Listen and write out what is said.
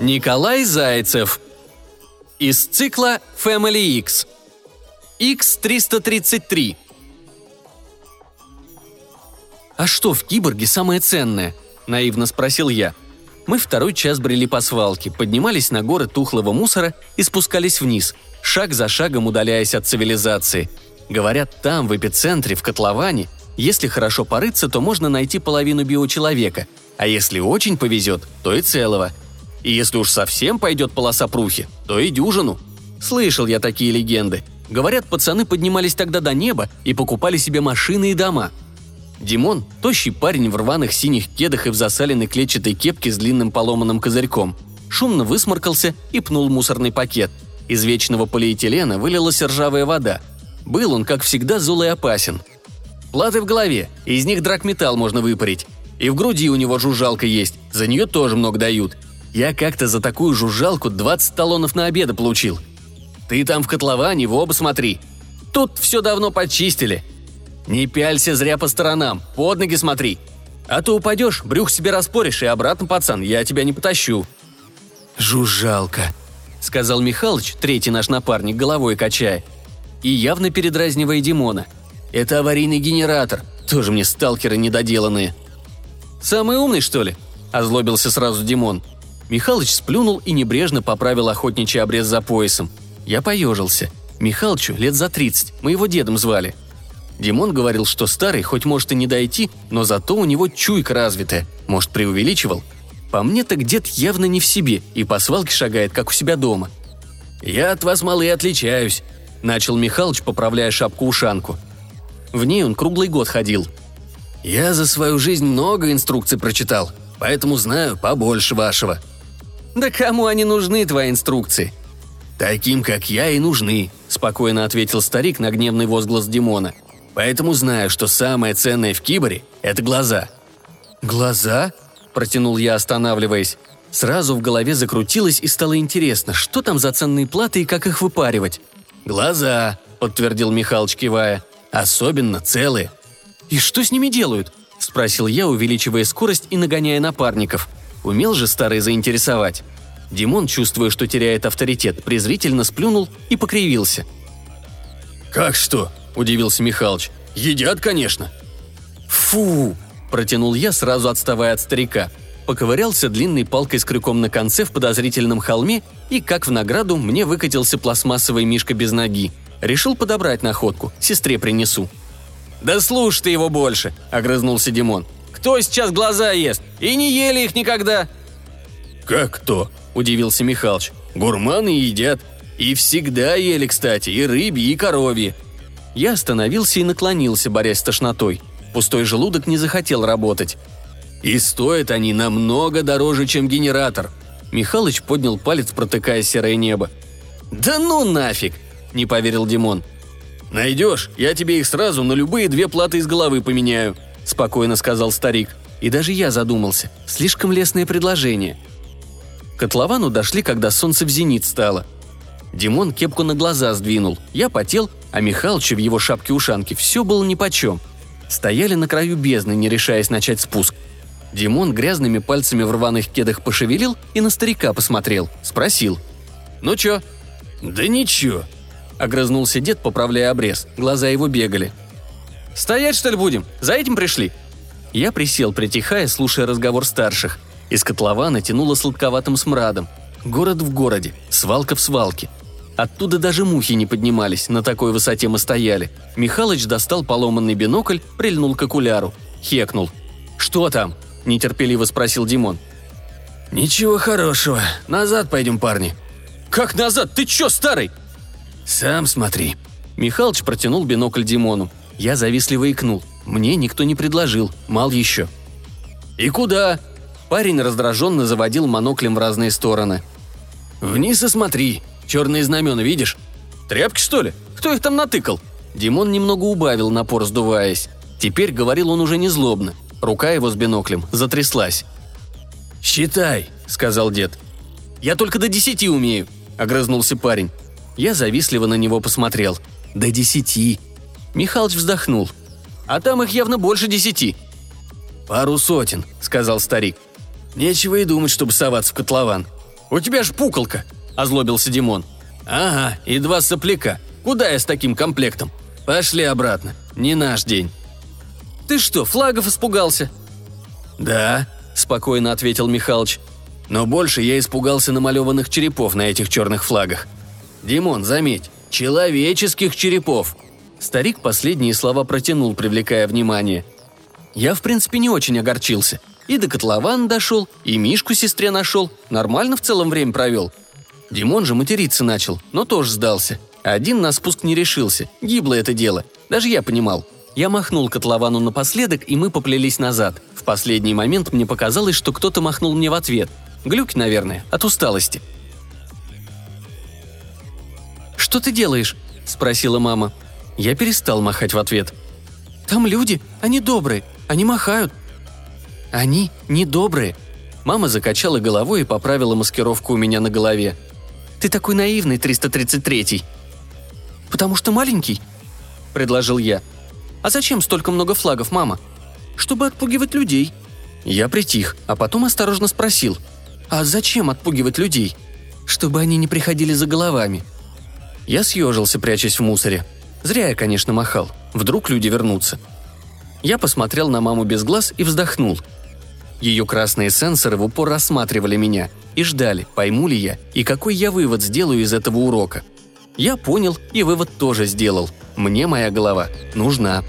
Николай Зайцев. Из цикла Family X. X333. «А что в киборге самое ценное?» – наивно спросил я. Мы второй час брели по свалке, поднимались на горы тухлого мусора и спускались вниз, шаг за шагом удаляясь от цивилизации. Говорят, там, в эпицентре, в котловане, если хорошо порыться, то можно найти половину биочеловека, а если очень повезет, то и целого – и если уж совсем пойдет полоса прухи, то и дюжину. Слышал я такие легенды. Говорят, пацаны поднимались тогда до неба и покупали себе машины и дома. Димон – тощий парень в рваных синих кедах и в засаленной клетчатой кепке с длинным поломанным козырьком. Шумно высморкался и пнул мусорный пакет. Из вечного полиэтилена вылилась ржавая вода. Был он, как всегда, зол и опасен. Платы в голове, из них драгметалл можно выпарить. И в груди у него жужжалка есть, за нее тоже много дают – я как-то за такую жужжалку 20 талонов на обеда получил. Ты там в котловане в оба смотри. Тут все давно почистили. Не пялься зря по сторонам, под ноги смотри. А то упадешь, брюх себе распоришь, и обратно, пацан, я тебя не потащу». «Жужжалка», — сказал Михалыч, третий наш напарник, головой качая. И явно передразнивая Димона. «Это аварийный генератор, тоже мне сталкеры недоделанные». «Самый умный, что ли?» – озлобился сразу Димон. Михалыч сплюнул и небрежно поправил охотничий обрез за поясом. Я поежился. Михалычу лет за тридцать, мы его дедом звали. Димон говорил, что старый хоть может и не дойти, но зато у него чуйка развитая, может, преувеличивал. По мне так дед явно не в себе и по свалке шагает, как у себя дома. «Я от вас, малый, отличаюсь», – начал Михалыч, поправляя шапку-ушанку. В ней он круглый год ходил. «Я за свою жизнь много инструкций прочитал, поэтому знаю побольше вашего», «Да кому они нужны, твои инструкции?» «Таким, как я, и нужны», – спокойно ответил старик на гневный возглас Димона. «Поэтому знаю, что самое ценное в киборе – это глаза». «Глаза?» – протянул я, останавливаясь. Сразу в голове закрутилось и стало интересно, что там за ценные платы и как их выпаривать. «Глаза», – подтвердил Михалыч, кивая. «Особенно целые». «И что с ними делают?» – спросил я, увеличивая скорость и нагоняя напарников – Умел же старый заинтересовать. Димон, чувствуя, что теряет авторитет, презрительно сплюнул и покривился. «Как что?» – удивился Михалыч. «Едят, конечно». «Фу!» – протянул я, сразу отставая от старика. Поковырялся длинной палкой с крюком на конце в подозрительном холме, и, как в награду, мне выкатился пластмассовый мишка без ноги. Решил подобрать находку, сестре принесу. «Да слушай ты его больше!» – огрызнулся Димон. Кто сейчас глаза ест? И не ели их никогда!» «Как кто?» – удивился Михалыч. «Гурманы едят. И всегда ели, кстати, и рыбьи, и коровьи». Я остановился и наклонился, борясь с тошнотой. Пустой желудок не захотел работать. «И стоят они намного дороже, чем генератор», Михалыч поднял палец, протыкая серое небо. «Да ну нафиг!» – не поверил Димон. «Найдешь, я тебе их сразу на любые две платы из головы поменяю», – спокойно сказал старик. И даже я задумался. Слишком лестное предложение. Котловану дошли, когда солнце в зенит стало. Димон кепку на глаза сдвинул. Я потел, а Михалыч в его шапке-ушанке все было нипочем. Стояли на краю бездны, не решаясь начать спуск. Димон грязными пальцами в рваных кедах пошевелил и на старика посмотрел. Спросил. «Ну чё?» «Да ничего», — огрызнулся дед, поправляя обрез. Глаза его бегали. «Стоять, что ли, будем? За этим пришли?» Я присел, притихая, слушая разговор старших. Из котлована тянуло сладковатым смрадом. Город в городе, свалка в свалке. Оттуда даже мухи не поднимались, на такой высоте мы стояли. Михалыч достал поломанный бинокль, прильнул к окуляру. Хекнул. «Что там?» – нетерпеливо спросил Димон. «Ничего хорошего. Назад пойдем, парни». «Как назад? Ты чё, старый?» «Сам смотри». Михалыч протянул бинокль Димону. Я завистливо икнул. Мне никто не предложил, мал еще. «И куда?» Парень раздраженно заводил моноклем в разные стороны. «Вниз и смотри. Черные знамена видишь? Тряпки, что ли? Кто их там натыкал?» Димон немного убавил напор, сдуваясь. Теперь говорил он уже не злобно. Рука его с биноклем затряслась. «Считай», — сказал дед. «Я только до десяти умею», — огрызнулся парень. Я завистливо на него посмотрел. «До десяти». Михалыч вздохнул. «А там их явно больше десяти». «Пару сотен», — сказал старик. «Нечего и думать, чтобы соваться в котлован. У тебя ж пуколка», — озлобился Димон. «Ага, и два сопляка. Куда я с таким комплектом? Пошли обратно. Не наш день». «Ты что, флагов испугался?» «Да», — спокойно ответил Михалыч. «Но больше я испугался намалеванных черепов на этих черных флагах. Димон, заметь, человеческих черепов!» Старик последние слова протянул, привлекая внимание. Я, в принципе, не очень огорчился. И до котлована дошел, и Мишку сестре нашел. Нормально в целом время провел. Димон же материться начал, но тоже сдался. Один на спуск не решился. Гибло это дело. Даже я понимал. Я махнул котловану напоследок, и мы поплелись назад. В последний момент мне показалось, что кто-то махнул мне в ответ. Глюки, наверное, от усталости. «Что ты делаешь?» – спросила мама. Я перестал махать в ответ. «Там люди, они добрые, они махают». «Они недобрые». Мама закачала головой и поправила маскировку у меня на голове. «Ты такой наивный, 333-й». «Потому что маленький?» – предложил я. «А зачем столько много флагов, мама?» «Чтобы отпугивать людей». Я притих, а потом осторожно спросил. «А зачем отпугивать людей?» «Чтобы они не приходили за головами». Я съежился, прячась в мусоре. Зря я, конечно, махал. Вдруг люди вернутся. Я посмотрел на маму без глаз и вздохнул. Ее красные сенсоры в упор рассматривали меня и ждали, пойму ли я и какой я вывод сделаю из этого урока. Я понял и вывод тоже сделал. Мне моя голова нужна.